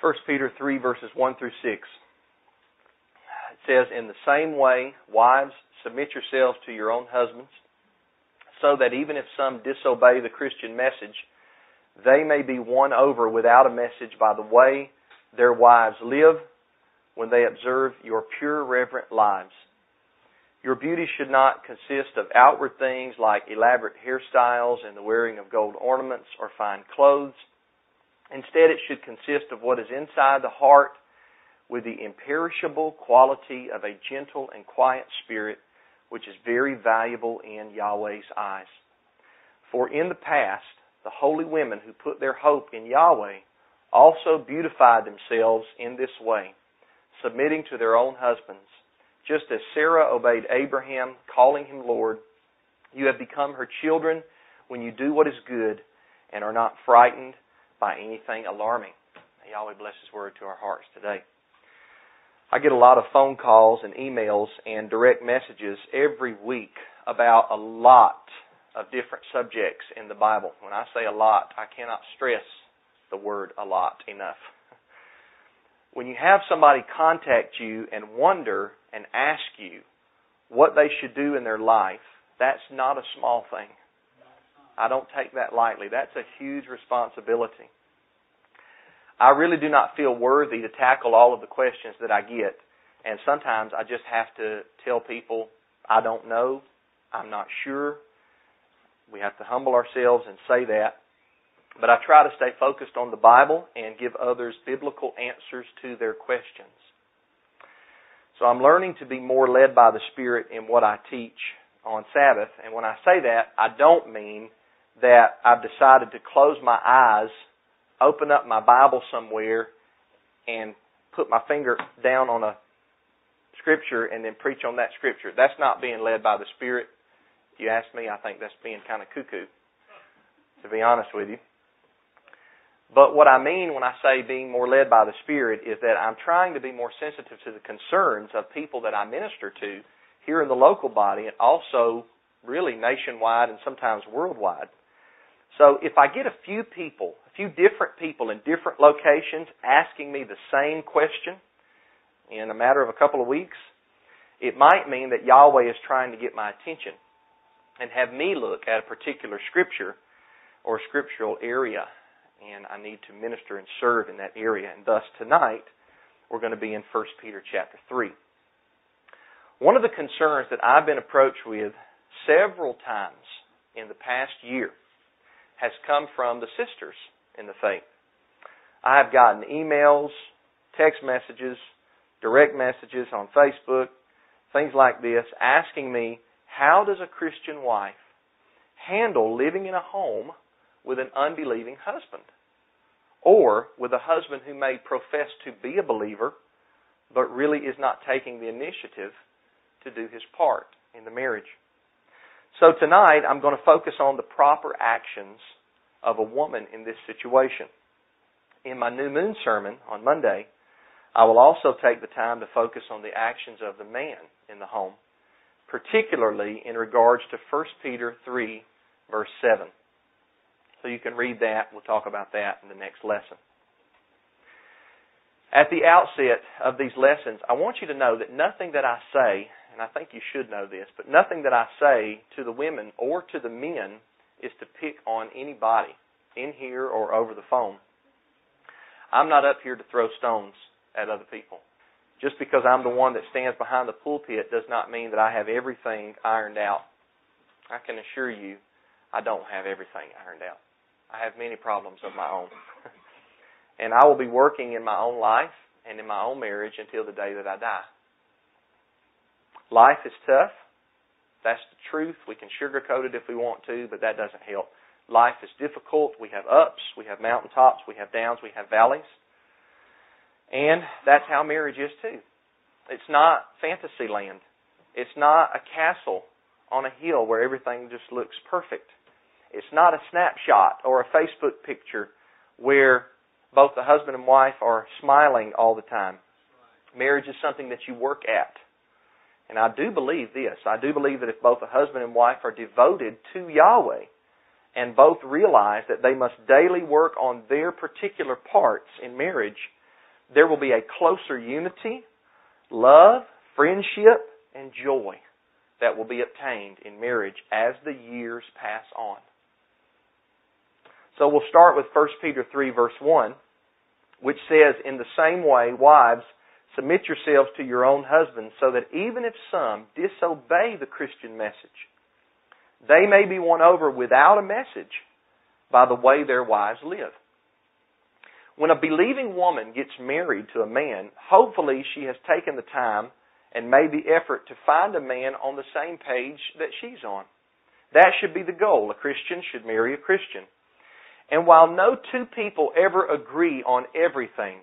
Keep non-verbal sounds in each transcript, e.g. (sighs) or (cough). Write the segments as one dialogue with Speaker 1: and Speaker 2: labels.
Speaker 1: 1 Peter 3 verses 1 through 6. It says, In the same way, wives, submit yourselves to your own husbands, so that even if some disobey the Christian message, they may be won over without a message by the way their wives live when they observe your pure, reverent lives. Your beauty should not consist of outward things like elaborate hairstyles and the wearing of gold ornaments or fine clothes. Instead, it should consist of what is inside the heart with the imperishable quality of a gentle and quiet spirit, which is very valuable in Yahweh's eyes. For in the past, the holy women who put their hope in Yahweh also beautified themselves in this way, submitting to their own husbands. Just as Sarah obeyed Abraham, calling him Lord, you have become her children when you do what is good and are not frightened by anything alarming. May Yahweh bless His word to our hearts today. I get a lot of phone calls and emails and direct messages every week about a lot of different subjects in the Bible. When I say a lot, I cannot stress the word a lot enough. (laughs) When you have somebody contact you and wonder and ask you what they should do in their life, that's not a small thing. I don't take that lightly. That's a huge responsibility. I really do not feel worthy to tackle all of the questions that I get. And sometimes I just have to tell people, I don't know, I'm not sure, we have to humble ourselves and say that. But I try to stay focused on the Bible and give others biblical answers to their questions. So I'm learning to be more led by the Spirit in what I teach on Sabbath. And when I say that, I don't mean that I've decided to close my eyes, open up my Bible somewhere, and put my finger down on a scripture and then preach on that scripture. That's not being led by the Spirit. If you ask me, I think that's being kind of cuckoo, to be honest with you. But what I mean when I say being more led by the Spirit is that I'm trying to be more sensitive to the concerns of people that I minister to here in the local body and also really nationwide and sometimes worldwide. So if I get a few people, a few different people in different locations asking me the same question in a matter of a couple of weeks, it might mean that Yahweh is trying to get my attention and have me look at a particular scripture or scriptural area. And I need to minister and serve in that area. And thus tonight, we're going to be in 1 Peter chapter 3. One of the concerns that I've been approached with several times in the past year has come from the sisters in the faith. I have gotten emails, text messages, direct messages on Facebook, things like this, asking me how does a Christian wife handle living in a home with an unbelieving husband? Or with a husband who may profess to be a believer, but really is not taking the initiative to do his part in the marriage. So tonight, I'm going to focus on the proper actions of a woman in this situation. In my new moon sermon on Monday, I will also take the time to focus on the actions of the man in the home particularly in regards to 1 Peter 3, verse 7. So you can read that. We'll talk about that in the next lesson. At the outset of these lessons, I want you to know that nothing that I say, and I think you should know this, but nothing that I say to the women or to the men is to pick on anybody in here or over the phone. I'm not up here to throw stones at other people. Just because I'm the one that stands behind the pulpit does not mean that I have everything ironed out. I can assure you, I don't have everything ironed out. I have many problems of my own. (laughs) and I will be working in my own life and in my own marriage until the day that I die. Life is tough. That's the truth. We can sugarcoat it if we want to, but that doesn't help. Life is difficult. We have ups, we have mountaintops, we have downs, we have valleys. And that's how marriage is too. It's not fantasy land. It's not a castle on a hill where everything just looks perfect. It's not a snapshot or a Facebook picture where both the husband and wife are smiling all the time. Marriage is something that you work at. And I do believe this. I do believe that if both the husband and wife are devoted to Yahweh and both realize that they must daily work on their particular parts in marriage, there will be a closer unity, love, friendship, and joy that will be obtained in marriage as the years pass on. So we'll start with 1 Peter 3 verse 1, which says, In the same way, wives, submit yourselves to your own husbands, so that even if some disobey the Christian message, they may be won over without a message by the way their wives live. When a believing woman gets married to a man, hopefully she has taken the time and made the effort to find a man on the same page that she's on. That should be the goal. A Christian should marry a Christian. And while no two people ever agree on everything,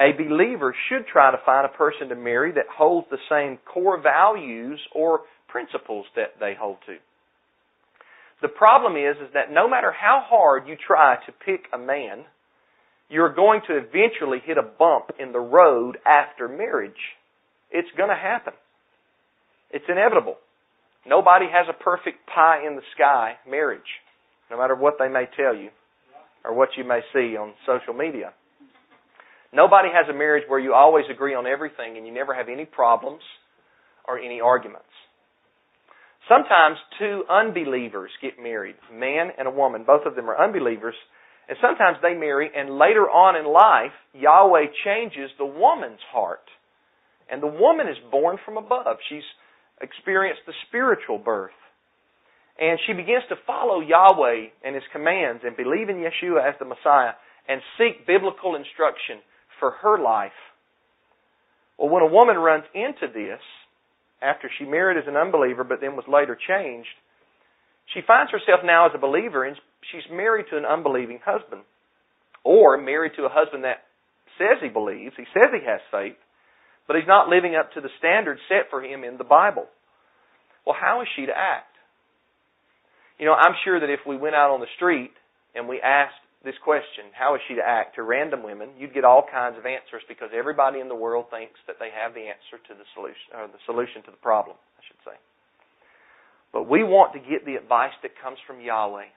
Speaker 1: a believer should try to find a person to marry that holds the same core values or principles that they hold to. The problem is, is that no matter how hard you try to pick a man, you're going to eventually hit a bump in the road after marriage. It's going to happen. It's inevitable. Nobody has a perfect pie in the sky marriage, no matter what they may tell you or what you may see on social media. Nobody has a marriage where you always agree on everything and you never have any problems or any arguments. Sometimes two unbelievers get married, a man and a woman. Both of them are unbelievers. And sometimes they marry, and later on in life, Yahweh changes the woman's heart. And the woman is born from above. She's experienced the spiritual birth. And she begins to follow Yahweh and His commands and believe in Yeshua as the Messiah and seek biblical instruction for her life. Well, when a woman runs into this, after she married as an unbeliever but then was later changed, she finds herself now as a believer and she's married to an unbelieving husband. Or married to a husband that says he believes, he says he has faith, but he's not living up to the standards set for him in the Bible. Well, how is she to act? You know, I'm sure that if we went out on the street and we asked this question, how is she to act, to random women, you'd get all kinds of answers because everybody in the world thinks that they have the answer to the solution, or the solution to the problem, I should say. But we want to get the advice that comes from Yahweh.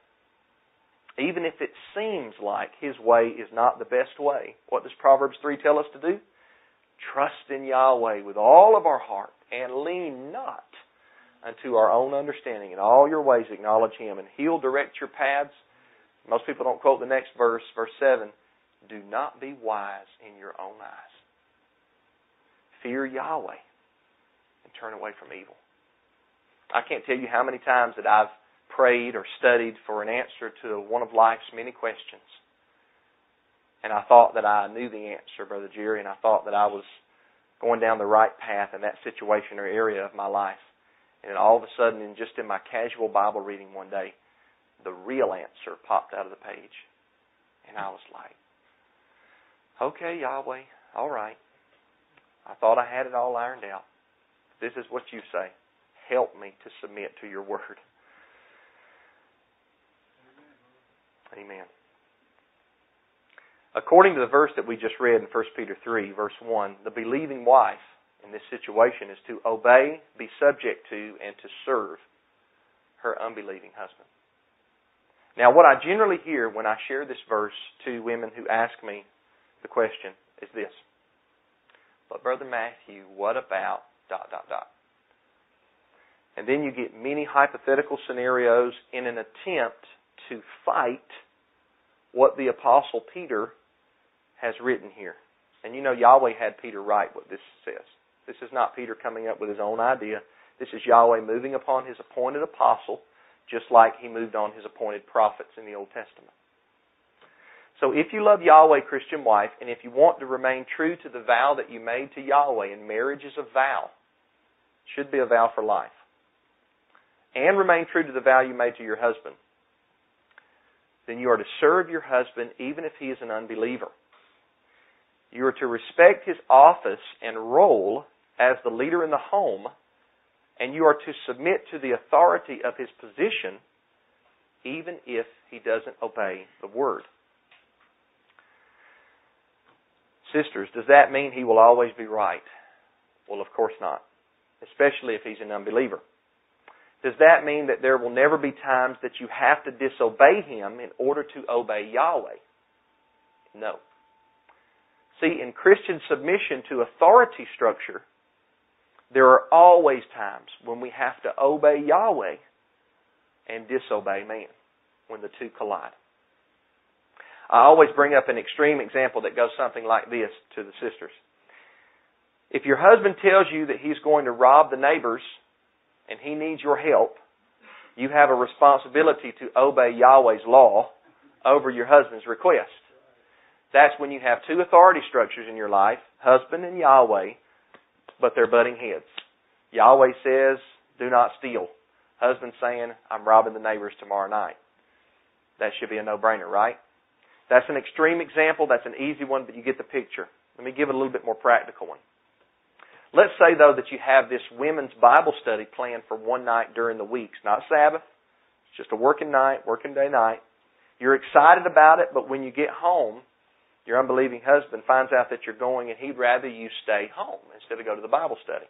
Speaker 1: Even if it seems like His way is not the best way. What does Proverbs 3 tell us to do? Trust in Yahweh with all of our heart and lean not unto our own understanding. In all your ways acknowledge Him and He'll direct your paths most people don't quote the next verse, verse 7. Do not be wise in your own eyes. Fear Yahweh and turn away from evil. I can't tell you how many times that I've prayed or studied for an answer to one of life's many questions. And I thought that I knew the answer, Brother Jerry, and I thought that I was going down the right path in that situation or area of my life. And all of a sudden, in just in my casual Bible reading one day, the real answer popped out of the page. And I was like, okay, Yahweh, all right. I thought I had it all ironed out. This is what you say. Help me to submit to your word. Amen. According to the verse that we just read in 1 Peter 3, verse 1, the believing wife in this situation is to obey, be subject to, and to serve her unbelieving husband. Now, what I generally hear when I share this verse to women who ask me the question is this. But Brother Matthew, what about dot, dot, dot? And then you get many hypothetical scenarios in an attempt to fight what the Apostle Peter has written here. And you know, Yahweh had Peter write what this says. This is not Peter coming up with his own idea. This is Yahweh moving upon his appointed apostle just like he moved on his appointed prophets in the Old Testament. So if you love Yahweh, Christian wife, and if you want to remain true to the vow that you made to Yahweh, and marriage is a vow, should be a vow for life, and remain true to the vow you made to your husband, then you are to serve your husband even if he is an unbeliever. You are to respect his office and role as the leader in the home and you are to submit to the authority of his position even if he doesn't obey the word. Sisters, does that mean he will always be right? Well, of course not, especially if he's an unbeliever. Does that mean that there will never be times that you have to disobey him in order to obey Yahweh? No. See, in Christian submission to authority structure, there are always times when we have to obey Yahweh and disobey man when the two collide. I always bring up an extreme example that goes something like this to the sisters. If your husband tells you that he's going to rob the neighbors and he needs your help, you have a responsibility to obey Yahweh's law over your husband's request. That's when you have two authority structures in your life, husband and Yahweh, but they're butting heads. Yahweh says, do not steal. Husband saying, I'm robbing the neighbors tomorrow night. That should be a no-brainer, right? That's an extreme example. That's an easy one, but you get the picture. Let me give a little bit more practical one. Let's say, though, that you have this women's Bible study planned for one night during the weeks, not Sabbath. It's just a working night, working day night. You're excited about it, but when you get home, your unbelieving husband finds out that you're going and he'd rather you stay home instead of go to the Bible study.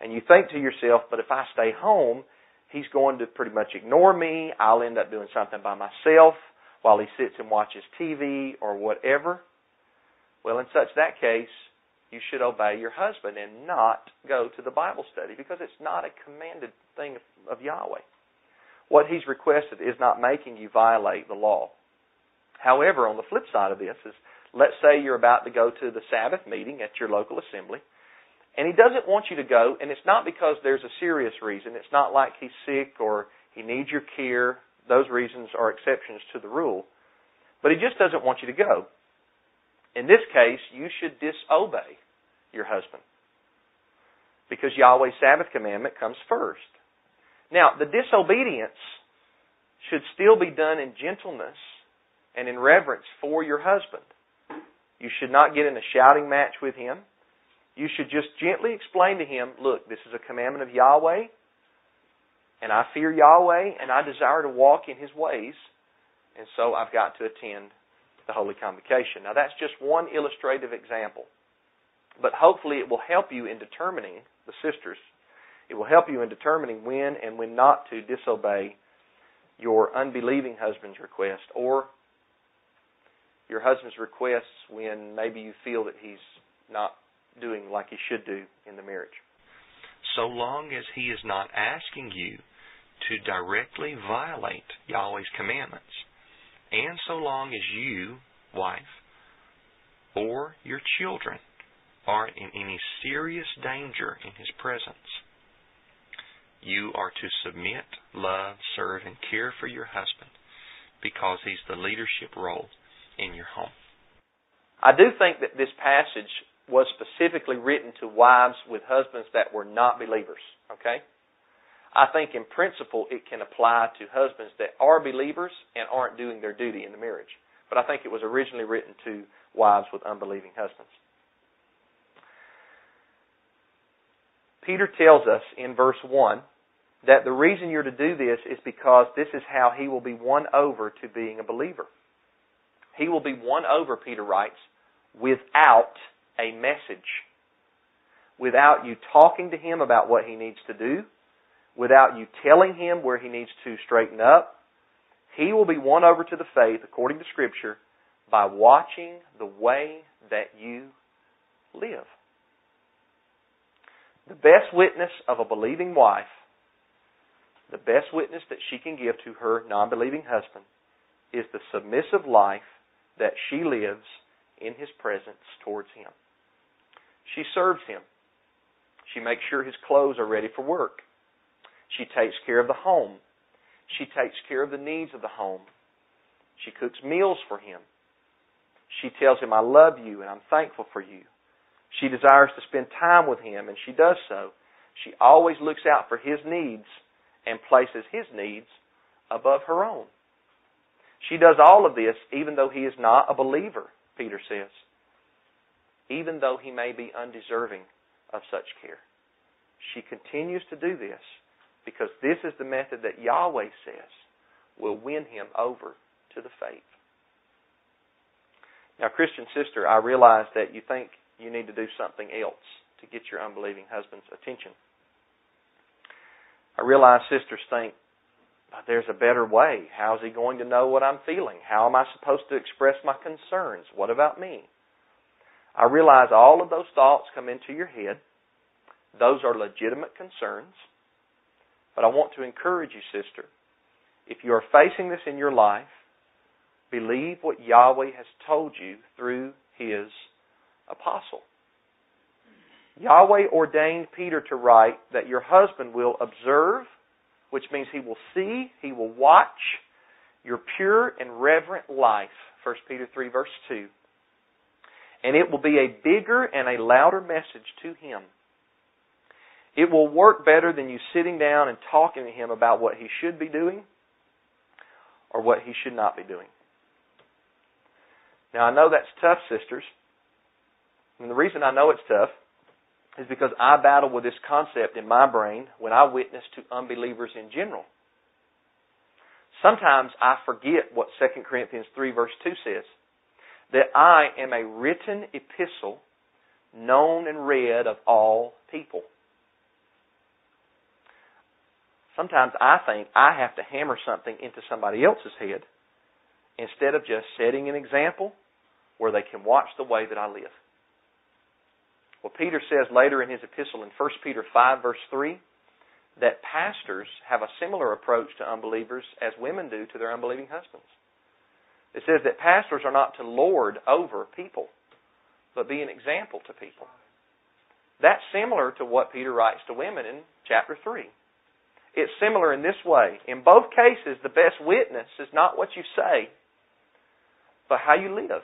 Speaker 1: And you think to yourself, but if I stay home, he's going to pretty much ignore me. I'll end up doing something by myself while he sits and watches TV or whatever. Well, in such that case, you should obey your husband and not go to the Bible study because it's not a commanded thing of Yahweh. What he's requested is not making you violate the law. However, on the flip side of this is let's say you're about to go to the Sabbath meeting at your local assembly and he doesn't want you to go and it's not because there's a serious reason. It's not like he's sick or he needs your care those reasons are exceptions to the rule. But he just doesn't want you to go. In this case, you should disobey your husband. Because Yahweh's Sabbath commandment comes first. Now, the disobedience should still be done in gentleness and in reverence for your husband. You should not get in a shouting match with him. You should just gently explain to him, look, this is a commandment of Yahweh and I fear Yahweh, and I desire to walk in His ways, and so I've got to attend the Holy Convocation. Now, that's just one illustrative example, but hopefully it will help you in determining, the sisters, it will help you in determining when and when not to disobey your unbelieving husband's request or your husband's requests when maybe you feel that he's not doing like he should do in the marriage
Speaker 2: so long as he is not asking you to directly violate Yahweh's commandments, and so long as you, wife, or your children aren't in any serious danger in his presence. You are to submit, love, serve, and care for your husband because he's the leadership role in your home.
Speaker 1: I do think that this passage was specifically written to wives with husbands that were not believers. Okay? I think in principle it can apply to husbands that are believers and aren't doing their duty in the marriage. But I think it was originally written to wives with unbelieving husbands. Peter tells us in verse 1 that the reason you're to do this is because this is how he will be won over to being a believer. He will be won over, Peter writes, without a message. Without you talking to him about what he needs to do, without you telling him where he needs to straighten up, he will be won over to the faith, according to Scripture, by watching the way that you live. The best witness of a believing wife, the best witness that she can give to her non believing husband, is the submissive life that she lives in his presence towards him. She serves him. She makes sure his clothes are ready for work. She takes care of the home. She takes care of the needs of the home. She cooks meals for him. She tells him, I love you and I'm thankful for you. She desires to spend time with him, and she does so. She always looks out for his needs and places his needs above her own. She does all of this even though he is not a believer, Peter says even though he may be undeserving of such care. She continues to do this because this is the method that Yahweh says will win him over to the faith. Now, Christian sister, I realize that you think you need to do something else to get your unbelieving husband's attention. I realize sisters think, there's a better way. How is he going to know what I'm feeling? How am I supposed to express my concerns? What about me? I realize all of those thoughts come into your head. Those are legitimate concerns. But I want to encourage you, sister. If you are facing this in your life, believe what Yahweh has told you through His apostle. Yahweh ordained Peter to write that your husband will observe, which means he will see, he will watch your pure and reverent life. 1 Peter 3 verse 2. And it will be a bigger and a louder message to him. It will work better than you sitting down and talking to him about what he should be doing or what he should not be doing. Now I know that's tough, sisters. And the reason I know it's tough is because I battle with this concept in my brain when I witness to unbelievers in general. Sometimes I forget what 2 Corinthians 3 verse 2 says. That I am a written epistle known and read of all people. Sometimes I think I have to hammer something into somebody else's head instead of just setting an example where they can watch the way that I live. Well, Peter says later in his epistle in 1 Peter 5, verse 3, that pastors have a similar approach to unbelievers as women do to their unbelieving husbands. It says that pastors are not to lord over people, but be an example to people. That's similar to what Peter writes to women in chapter 3. It's similar in this way. In both cases, the best witness is not what you say, but how you live.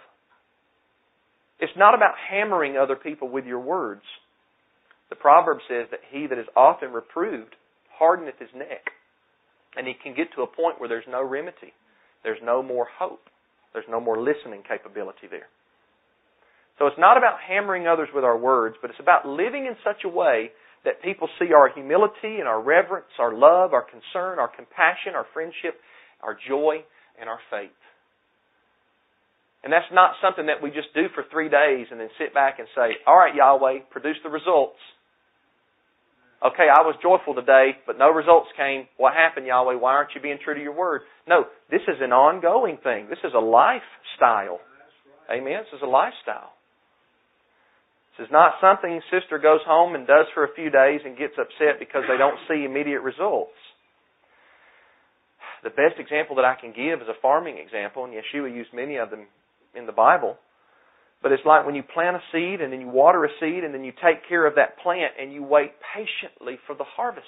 Speaker 1: It's not about hammering other people with your words. The proverb says that he that is often reproved hardeneth his neck. And he can get to a point where there's no remedy. There's no more hope. There's no more listening capability there. So it's not about hammering others with our words, but it's about living in such a way that people see our humility and our reverence, our love, our concern, our compassion, our friendship, our joy, and our faith. And that's not something that we just do for three days and then sit back and say, all right, Yahweh, produce the results. Okay, I was joyful today, but no results came. What happened, Yahweh? Why aren't you being true to your word? No, this is an ongoing thing. This is a lifestyle. Amen? This is a lifestyle. This is not something sister goes home and does for a few days and gets upset because they don't see immediate results. The best example that I can give is a farming example, and Yeshua used many of them in the Bible. But it's like when you plant a seed and then you water a seed and then you take care of that plant and you wait patiently for the harvest.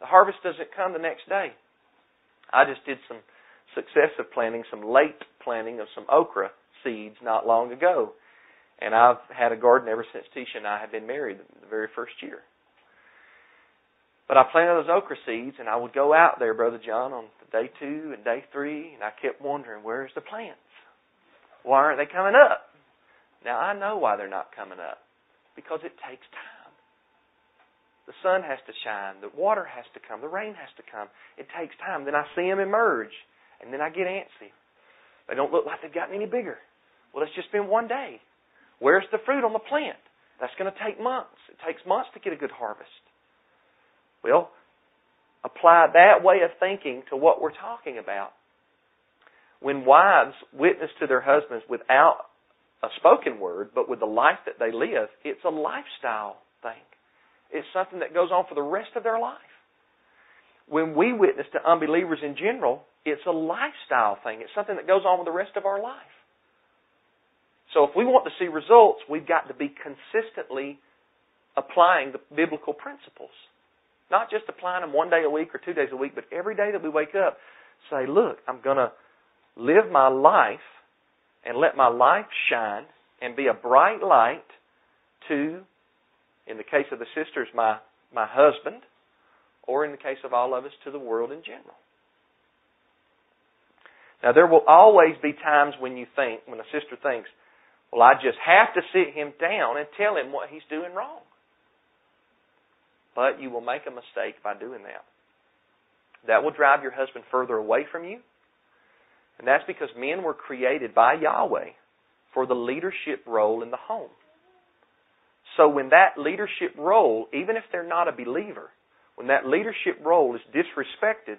Speaker 1: The harvest doesn't come the next day. I just did some successive planting, some late planting of some okra seeds not long ago. And I've had a garden ever since Tisha and I have been married the very first year. But I planted those okra seeds, and I would go out there, Brother John, on day two and day three, and I kept wondering, where's the plants? Why aren't they coming up? Now, I know why they're not coming up. Because it takes time. The sun has to shine. The water has to come. The rain has to come. It takes time. Then I see them emerge, and then I get antsy. They don't look like they've gotten any bigger. Well, it's just been one day. Where's the fruit on the plant? That's going to take months. It takes months to get a good harvest. Well, apply that way of thinking to what we're talking about. When wives witness to their husbands without a spoken word, but with the life that they live, it's a lifestyle thing. It's something that goes on for the rest of their life. When we witness to unbelievers in general, it's a lifestyle thing. It's something that goes on with the rest of our life. So if we want to see results, we've got to be consistently applying the biblical principles. Not just applying them one day a week or two days a week, but every day that we wake up, say, look, I'm going to live my life and let my life shine and be a bright light to, in the case of the sisters, my, my husband, or in the case of all of us, to the world in general. Now, there will always be times when you think, when a sister thinks, well, I just have to sit him down and tell him what he's doing wrong. But you will make a mistake by doing that. That will drive your husband further away from you. And that's because men were created by Yahweh for the leadership role in the home. So when that leadership role, even if they're not a believer, when that leadership role is disrespected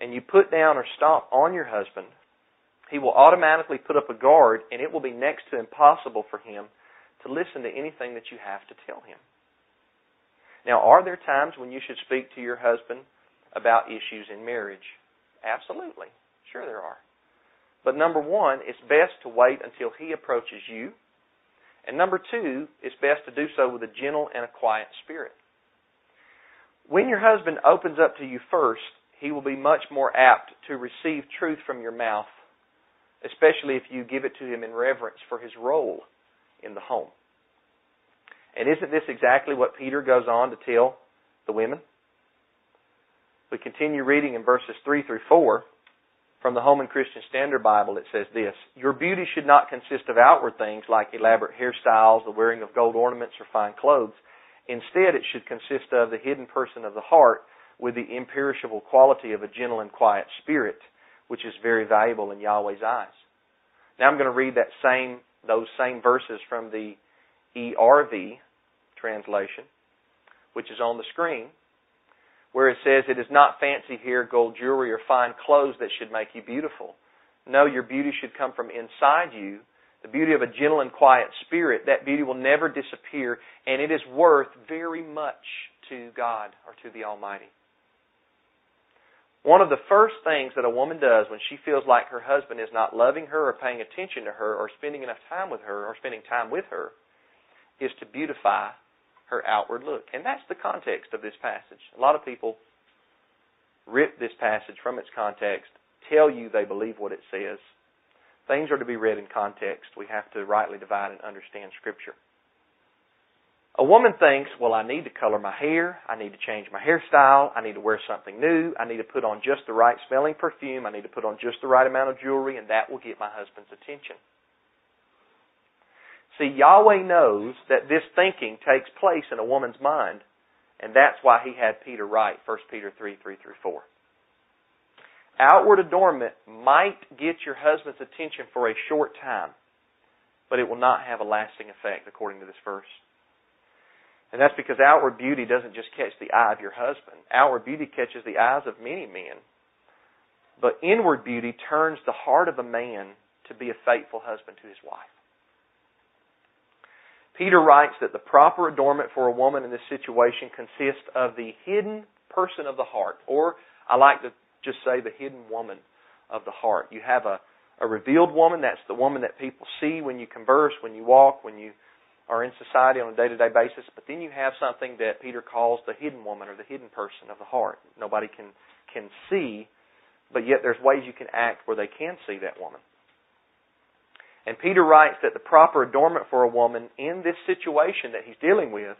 Speaker 1: and you put down or stomp on your husband, he will automatically put up a guard and it will be next to impossible for him to listen to anything that you have to tell him. Now, are there times when you should speak to your husband about issues in marriage? Absolutely. Sure there are. But number one, it's best to wait until he approaches you. And number two, it's best to do so with a gentle and a quiet spirit. When your husband opens up to you first, he will be much more apt to receive truth from your mouth, especially if you give it to him in reverence for his role in the home. And isn't this exactly what Peter goes on to tell the women? We continue reading in verses 3 through 4 from the Holman Christian Standard Bible. It says this Your beauty should not consist of outward things like elaborate hairstyles, the wearing of gold ornaments, or fine clothes. Instead, it should consist of the hidden person of the heart with the imperishable quality of a gentle and quiet spirit, which is very valuable in Yahweh's eyes. Now I'm going to read that same those same verses from the ERV translation, which is on the screen, where it says, It is not fancy hair, gold jewelry, or fine clothes that should make you beautiful. No, your beauty should come from inside you. The beauty of a gentle and quiet spirit, that beauty will never disappear, and it is worth very much to God or to the Almighty. One of the first things that a woman does when she feels like her husband is not loving her or paying attention to her or spending enough time with her or spending time with her is to beautify her outward look. And that's the context of this passage. A lot of people rip this passage from its context, tell you they believe what it says. Things are to be read in context. We have to rightly divide and understand Scripture. A woman thinks, well, I need to color my hair, I need to change my hairstyle, I need to wear something new, I need to put on just the right smelling perfume, I need to put on just the right amount of jewelry, and that will get my husband's attention. See, Yahweh knows that this thinking takes place in a woman's mind, and that's why he had Peter write 1 Peter 3 3 through 4. Outward adornment might get your husband's attention for a short time, but it will not have a lasting effect, according to this verse. And that's because outward beauty doesn't just catch the eye of your husband. Outward beauty catches the eyes of many men. But inward beauty turns the heart of a man to be a faithful husband to his wife. Peter writes that the proper adornment for a woman in this situation consists of the hidden person of the heart, or I like to just say the hidden woman of the heart. You have a, a revealed woman, that's the woman that people see when you converse, when you walk, when you are in society on a day-to-day basis, but then you have something that Peter calls the hidden woman or the hidden person of the heart. Nobody can can see, but yet there's ways you can act where they can see that woman. And Peter writes that the proper adornment for a woman in this situation that he's dealing with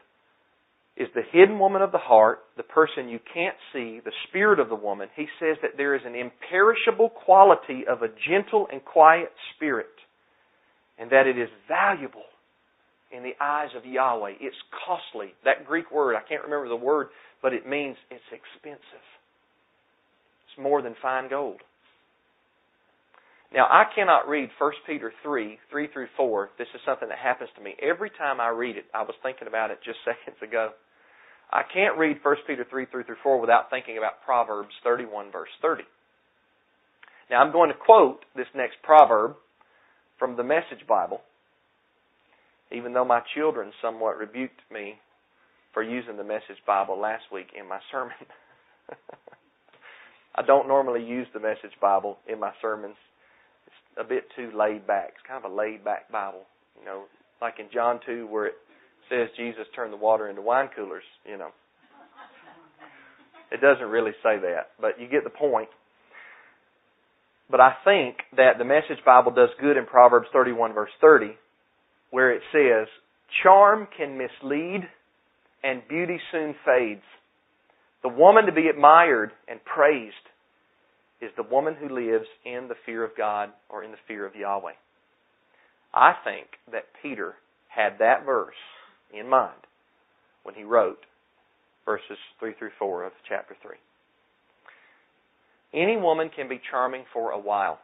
Speaker 1: is the hidden woman of the heart, the person you can't see, the spirit of the woman. He says that there is an imperishable quality of a gentle and quiet spirit, and that it is valuable in the eyes of Yahweh. It's costly. That Greek word, I can't remember the word, but it means it's expensive. It's more than fine gold. Now, I cannot read 1 Peter 3, 3 through 4. This is something that happens to me. Every time I read it, I was thinking about it just (laughs) seconds ago. I can't read 1 Peter 3, 3 through 4 without thinking about Proverbs 31, verse 30. Now, I'm going to quote this next proverb from the Message Bible even though my children somewhat rebuked me for using the Message Bible last week in my sermon. (laughs) I don't normally use the Message Bible in my sermons. A bit too laid back. It's kind of a laid back Bible. You know, like in John 2 where it says Jesus turned the water into wine coolers, you know. It doesn't really say that, but you get the point. But I think that the Message Bible does good in Proverbs 31 verse 30 where it says, Charm can mislead and beauty soon fades. The woman to be admired and praised is the woman who lives in the fear of God or in the fear of Yahweh. I think that Peter had that verse in mind when he wrote verses 3 through 4 of chapter 3. Any woman can be charming for a while.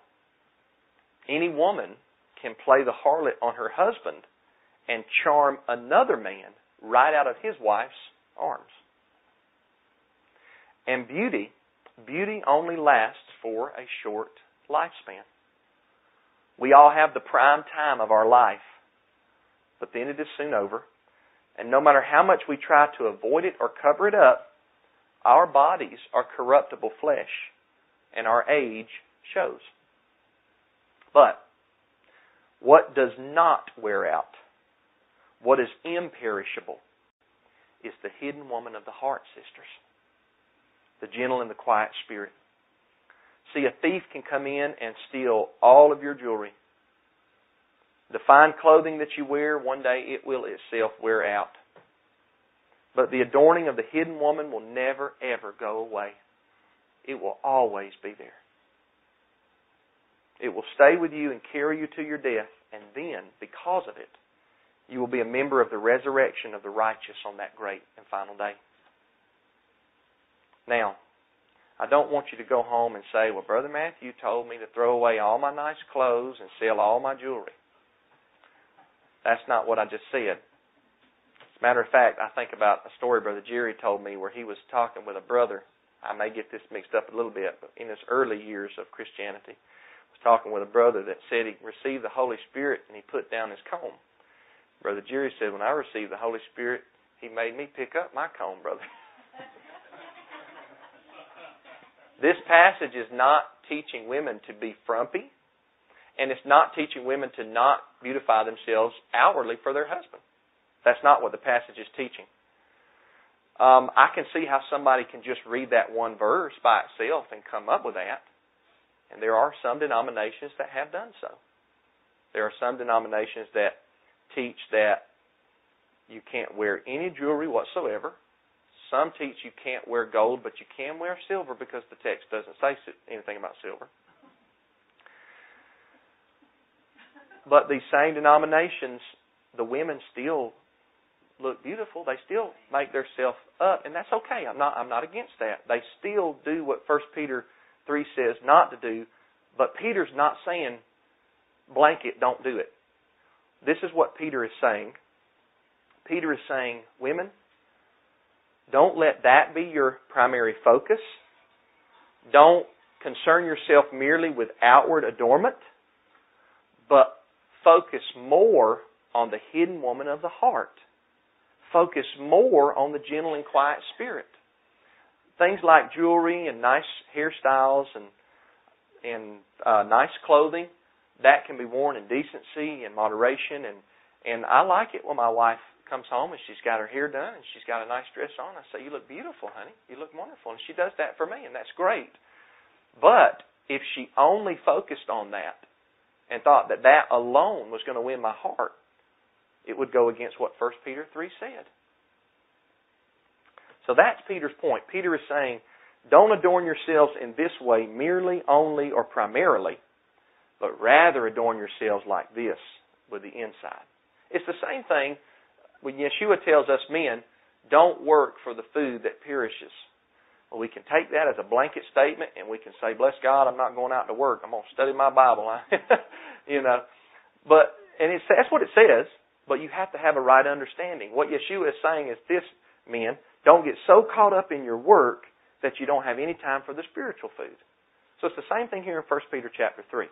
Speaker 1: Any woman can play the harlot on her husband and charm another man right out of his wife's arms. And beauty, beauty only lasts for a short lifespan. We all have the prime time of our life, but then it is soon over. And no matter how much we try to avoid it or cover it up, our bodies are corruptible flesh, and our age shows. But what does not wear out, what is imperishable, is the hidden woman of the heart, sisters. The gentle and the quiet spirit. See, a thief can come in and steal all of your jewelry. The fine clothing that you wear, one day it will itself wear out. But the adorning of the hidden woman will never, ever go away. It will always be there. It will stay with you and carry you to your death, and then, because of it, you will be a member of the resurrection of the righteous on that great and final day. Now, I don't want you to go home and say, Well, Brother Matthew told me to throw away all my nice clothes and sell all my jewelry. That's not what I just said. As a matter of fact, I think about a story Brother Jerry told me where he was talking with a brother. I may get this mixed up a little bit, but in his early years of Christianity, was talking with a brother that said he received the Holy Spirit and he put down his comb. Brother Jerry said, When I received the Holy Spirit, he made me pick up my comb, brother. (laughs) this passage is not teaching women to be frumpy, and it's not teaching women to not beautify themselves outwardly for their husband. That's not what the passage is teaching. Um, I can see how somebody can just read that one verse by itself and come up with that. And there are some denominations that have done so. There are some denominations that teach that you can't wear any jewelry whatsoever. Some teach you can't wear gold, but you can wear silver because the text doesn't say anything about silver. But these same denominations, the women still look beautiful. They still make themselves up, and that's okay. I'm not. I'm not against that. They still do what First Peter three says not to do, but Peter's not saying blanket don't do it. This is what Peter is saying. Peter is saying, women, don't let that be your primary focus. Don't concern yourself merely with outward adornment, but focus more on the hidden woman of the heart. Focus more on the gentle and quiet spirit. Things like jewelry and nice hairstyles and and uh, nice clothing that can be worn in decency and moderation and and I like it when my wife comes home and she's got her hair done and she's got a nice dress on. I say, "You look beautiful, honey. You look wonderful." And she does that for me, and that's great. But if she only focused on that and thought that that alone was going to win my heart, it would go against what 1 Peter 3 said. So that's Peter's point. Peter is saying, don't adorn yourselves in this way merely, only, or primarily, but rather adorn yourselves like this with the inside. It's the same thing when Yeshua tells us men, don't work for the food that perishes. Well, we can take that as a blanket statement and we can say, bless God, I'm not going out to work. I'm going to study my Bible. (laughs) you know, but, and it's, that's what it says, but you have to have a right understanding. What Yeshua is saying is this, men, don't get so caught up in your work that you don't have any time for the spiritual food. So it's the same thing here in 1 Peter chapter 3.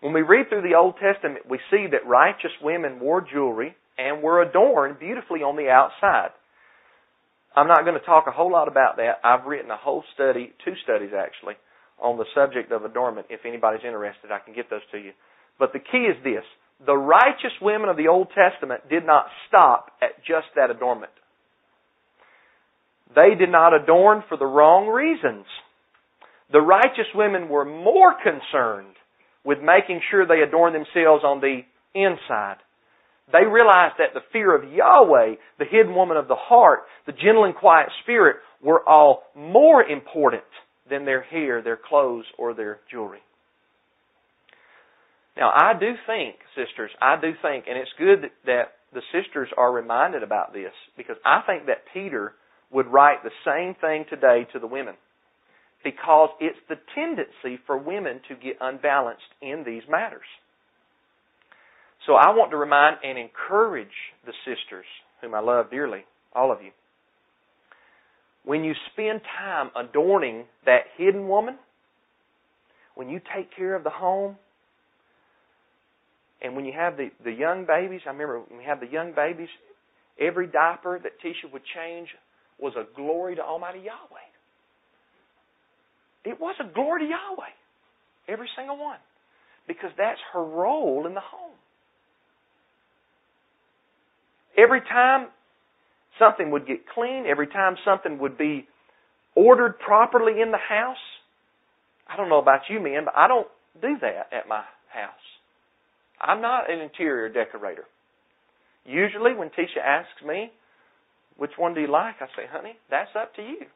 Speaker 1: When we read through the Old Testament, we see that righteous women wore jewelry and were adorned beautifully on the outside. I'm not going to talk a whole lot about that. I've written a whole study, two studies actually, on the subject of adornment. If anybody's interested, I can get those to you. But the key is this. The righteous women of the Old Testament did not stop at just that adornment. They did not adorn for the wrong reasons. The righteous women were more concerned with making sure they adorn themselves on the inside. They realized that the fear of Yahweh, the hidden woman of the heart, the gentle and quiet spirit were all more important than their hair, their clothes, or their jewelry. Now, I do think, sisters, I do think, and it's good that, the sisters are reminded about this because I think that Peter would write the same thing today to the women because it's the tendency for women to get unbalanced in these matters. So I want to remind and encourage the sisters, whom I love dearly, all of you. When you spend time adorning that hidden woman, when you take care of the home, And when you have the, the young babies, I remember when we had the young babies, every diaper that Tisha would change was a glory to Almighty Yahweh. It was a glory to Yahweh. Every single one. Because that's her role in the home. Every time something would get clean, every time something would be ordered properly in the house, I don't know about you men, but I don't do that at my house. I'm not an interior decorator. Usually when Tisha asks me, which one do you like? I say, honey, that's up to you.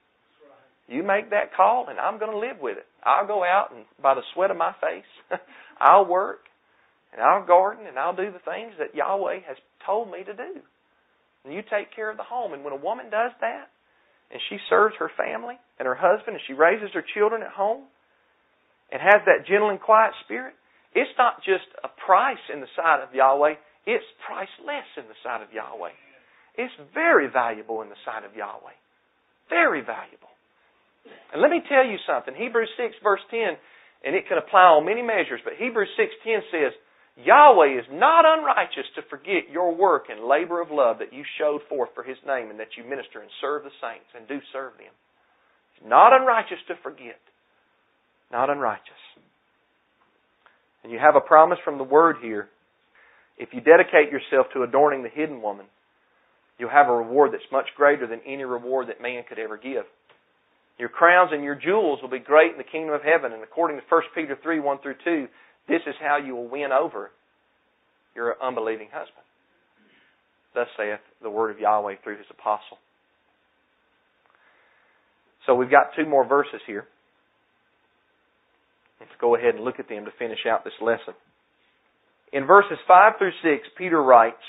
Speaker 1: You make that call and I'm going to live with it. I'll go out and by the sweat of my face, (laughs) I'll work and I'll garden and I'll do the things that Yahweh has told me to do. And you take care of the home. And when a woman does that, and she serves her family and her husband, and she raises her children at home, and has that gentle and quiet spirit, it's not just a price in the sight of Yahweh, it's priceless in the sight of Yahweh. It's very valuable in the sight of Yahweh. Very valuable. And let me tell you something. Hebrews 6 verse 10, and it can apply on many measures, but Hebrews 6.10 says, Yahweh is not unrighteous to forget your work and labor of love that you showed forth for His name and that you minister and serve the saints and do serve them. It's not unrighteous to forget. Not unrighteous. And you have a promise from the Word here. If you dedicate yourself to adorning the hidden woman, you'll have a reward that's much greater than any reward that man could ever give. Your crowns and your jewels will be great in the kingdom of heaven. And according to 1 Peter 3, 1 through 2, this is how you will win over your unbelieving husband. Thus saith the word of Yahweh through his apostle. So we've got two more verses here. Let's go ahead and look at them to finish out this lesson. In verses 5 through 6, Peter writes,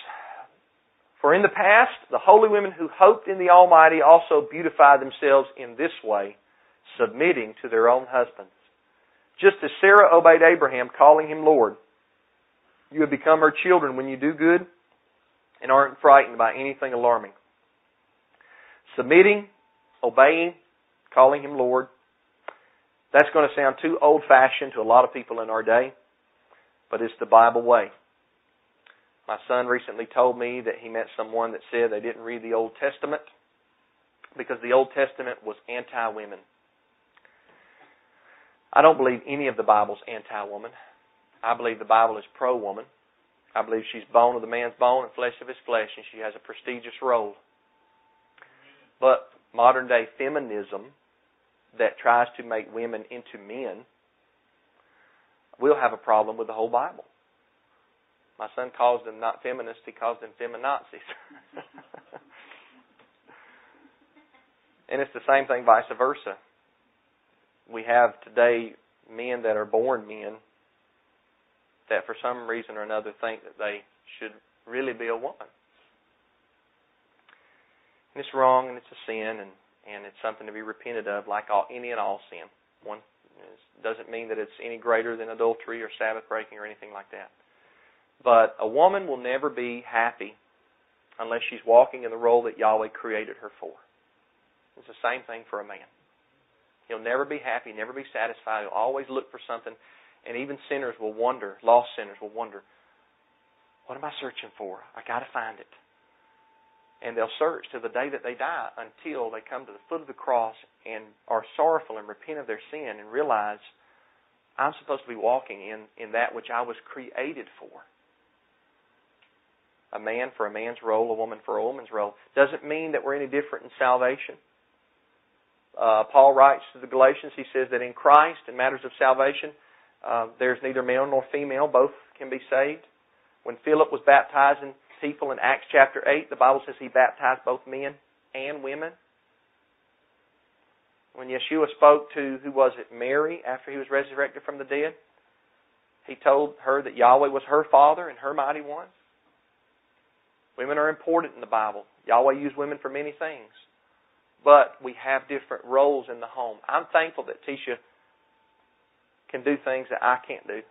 Speaker 1: For in the past, the holy women who hoped in the Almighty also beautified themselves in this way, submitting to their own husbands just as Sarah obeyed Abraham, calling him Lord. You have become her children when you do good and aren't frightened by anything alarming. Submitting, obeying, calling him Lord. That's going to sound too old fashioned to a lot of people in our day, but it's the Bible way. My son recently told me that he met someone that said they didn't read the Old Testament because the Old Testament was anti women. I don't believe any of the Bible's anti-woman. I believe the Bible is pro-woman. I believe she's bone of the man's bone and flesh of his flesh, and she has a prestigious role. But modern day feminism that tries to make women into men will have a problem with the whole Bible. My son calls them not feminists, he calls them feminazis. (laughs) and it's the same thing vice versa we have today men that are born men that for some reason or another think that they should really be a woman. And it's wrong and it's a sin and, and it's something to be repented of like all, any and all sin. One doesn't mean that it's any greater than adultery or Sabbath breaking or anything like that. But a woman will never be happy unless she's walking in the role that Yahweh created her for. It's the same thing for a man. He'll never be happy, never be satisfied. He'll always look for something. And even sinners will wonder, lost sinners will wonder, what am I searching for? I got to find it. And they'll search to the day that they die until they come to the foot of the cross and are sorrowful and repent of their sin and realize I'm supposed to be walking in, in that which I was created for. A man for a man's role, a woman for a woman's role. Doesn't mean that we're any different in salvation uh, Paul writes to the Galatians, he says that in Christ, in matters of salvation, uh, there's neither male nor female, both can be saved. When Philip was baptizing people in Acts chapter 8, the Bible says he baptized both men and women. When Yeshua spoke to, who was it, Mary, after he was resurrected from the dead, he told her that Yahweh was her father and her mighty one. Women are important in the Bible. Yahweh used women for many things but we have different roles in the home. I'm thankful that Tisha can do things that I can't do.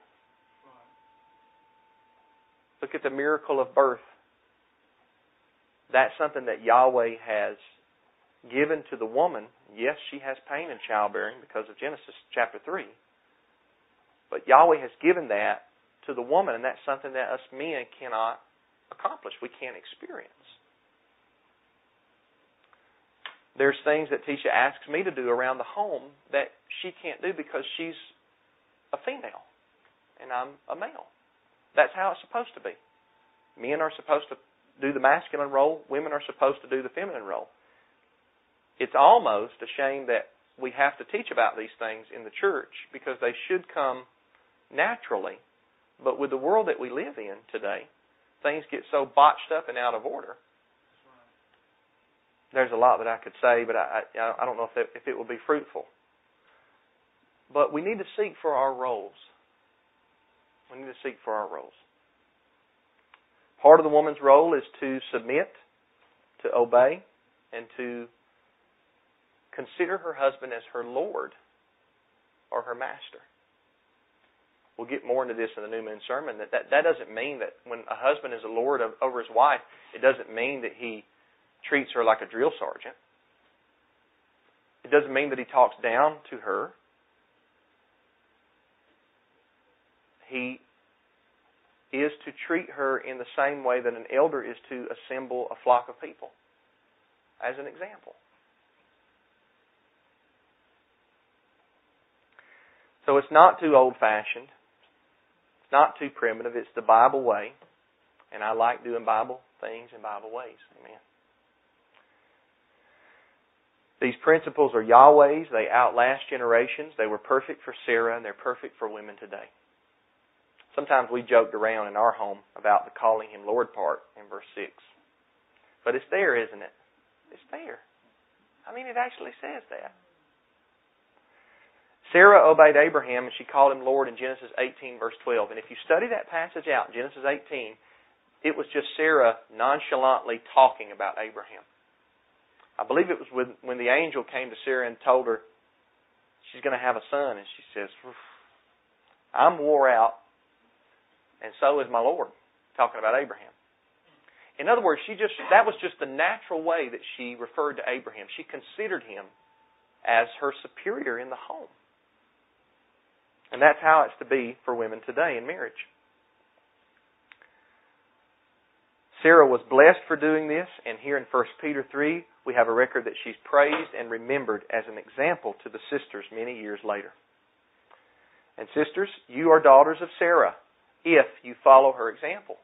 Speaker 1: Look at the miracle of birth. That's something that Yahweh has given to the woman. Yes, she has pain in childbearing because of Genesis chapter 3. But Yahweh has given that to the woman, and that's something that us men cannot accomplish. We can't experience. There's things that Tisha asks me to do around the home that she can't do because she's a female and I'm a male. That's how it's supposed to be. Men are supposed to do the masculine role, women are supposed to do the feminine role. It's almost a shame that we have to teach about these things in the church because they should come naturally. But with the world that we live in today, things get so botched up and out of order. There's a lot that I could say, but I, I, I don't know if, if it will be fruitful. But we need to seek for our roles. We need to seek for our roles. Part of the woman's role is to submit, to obey, and to consider her husband as her Lord or her master. We'll get more into this in the New Moon sermon. That, that that doesn't mean that when a husband is a lord of, over his wife, it doesn't mean that he treats her like a drill sergeant. It doesn't mean that he talks down to her. He is to treat her in the same way that an elder is to assemble a flock of people, as an example. So it's not too old fashioned. It's not too primitive. It's the Bible way. And I like doing Bible things in Bible ways. Amen. These principles are Yahweh's. They outlast generations. They were perfect for Sarah, and they're perfect for women today. Sometimes we joked around in our home about the calling him Lord part in verse 6. But it's there, isn't it? It's there. I mean, it actually says that. Sarah obeyed Abraham and she called him Lord in Genesis 18, verse 12. And if you study that passage out, Genesis 18, it was just Sarah nonchalantly talking about Abraham. I believe it was when, when the angel came to Sarah and told her she's going to have a son, and she says, I'm wore out, and so is my Lord, talking about Abraham. In other words, she just that was just the natural way that she referred to Abraham. She considered him as her superior in the home. And that's how it's to be for women today in marriage. Sarah was blessed for doing this, and here in 1 Peter 3, we have a record that she's praised and remembered as an example to the sisters many years later. And sisters, you are daughters of Sarah if you follow her example.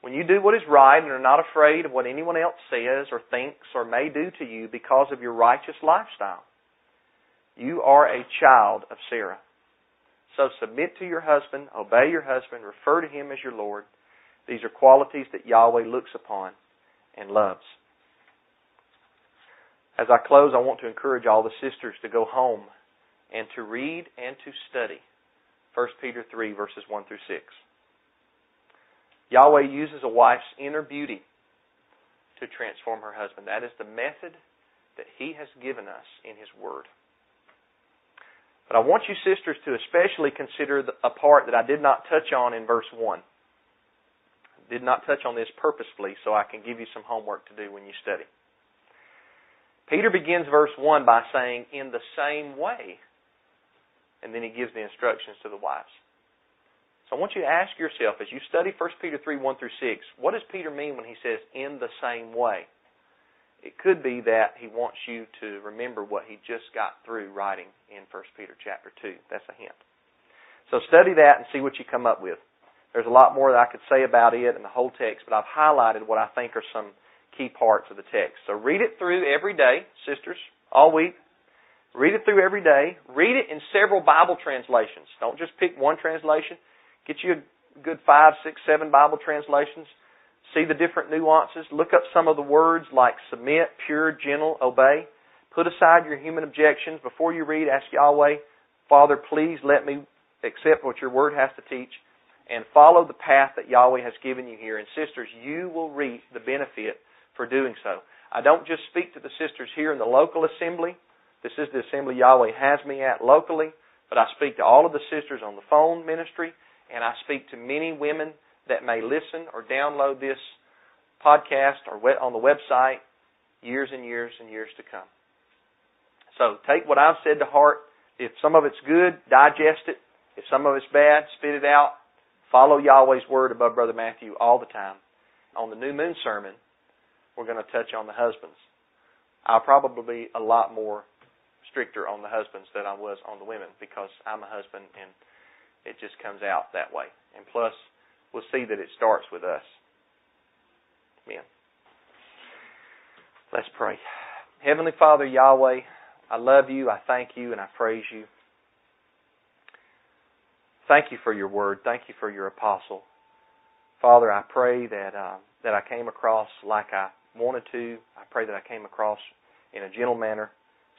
Speaker 1: When you do what is right and are not afraid of what anyone else says or thinks or may do to you because of your righteous lifestyle, you are a child of Sarah. So submit to your husband, obey your husband, refer to him as your Lord. These are qualities that Yahweh looks upon and loves. As I close, I want to encourage all the sisters to go home and to read and to study 1 Peter 3, verses 1 through 6. Yahweh uses a wife's inner beauty to transform her husband. That is the method that He has given us in His Word. But I want you sisters to especially consider a part that I did not touch on in verse 1. Did not touch on this purposefully so I can give you some homework to do when you study. Peter begins verse 1 by saying, in the same way. And then he gives the instructions to the wives. So I want you to ask yourself, as you study 1 Peter 3, 1 through 6, what does Peter mean when he says, in the same way? It could be that he wants you to remember what he just got through writing in 1 Peter chapter 2. That's a hint. So study that and see what you come up with. There's a lot more that I could say about it and the whole text, but I've highlighted what I think are some key parts of the text. So read it through every day, sisters, all week. Read it through every day. Read it in several Bible translations. Don't just pick one translation. Get you a good five, six, seven Bible translations see the different nuances, look up some of the words like submit, pure, gentle, obey. Put aside your human objections. Before you read, ask Yahweh, Father, please let me accept what your word has to teach and follow the path that Yahweh has given you here. And sisters, you will reap the benefit for doing so. I don't just speak to the sisters here in the local assembly. This is the assembly Yahweh has me at locally, but I speak to all of the sisters on the phone ministry, and I speak to many women that may listen or download this podcast or on the website years and years and years to come. So take what I've said to heart. If some of it's good, digest it. If some of it's bad, spit it out. Follow Yahweh's word above Brother Matthew all the time. On the new moon sermon, we're going to touch on the husbands. I'll probably be a lot more stricter on the husbands than I was on the women because I'm a husband and it just comes out that way. And plus, we'll see that it starts with us. Amen. Let's pray. Heavenly Father, Yahweh, I love you, I thank you, and I praise you. Thank you for your word. Thank you for your apostle. Father, I pray that uh, that I came across like I wanted to. I pray that I came across in a gentle manner,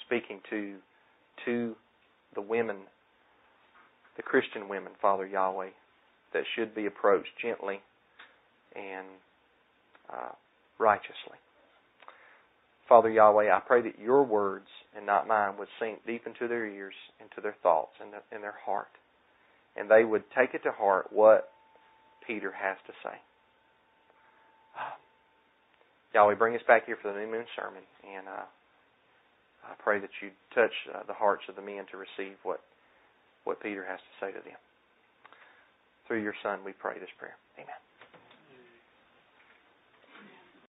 Speaker 1: speaking to to the women, the Christian women, Father Yahweh, that should be approached gently and uh, righteously. Father Yahweh, I pray that your words and not mine would sink deep into their ears, into their thoughts, and in their heart and they would take it to heart what Peter has to say. (sighs) Yahweh, bring us back here for the New Moon sermon, and uh, I pray that you touch uh, the hearts of the men to receive what what Peter has to say to them. Through your Son, we pray this prayer. Amen.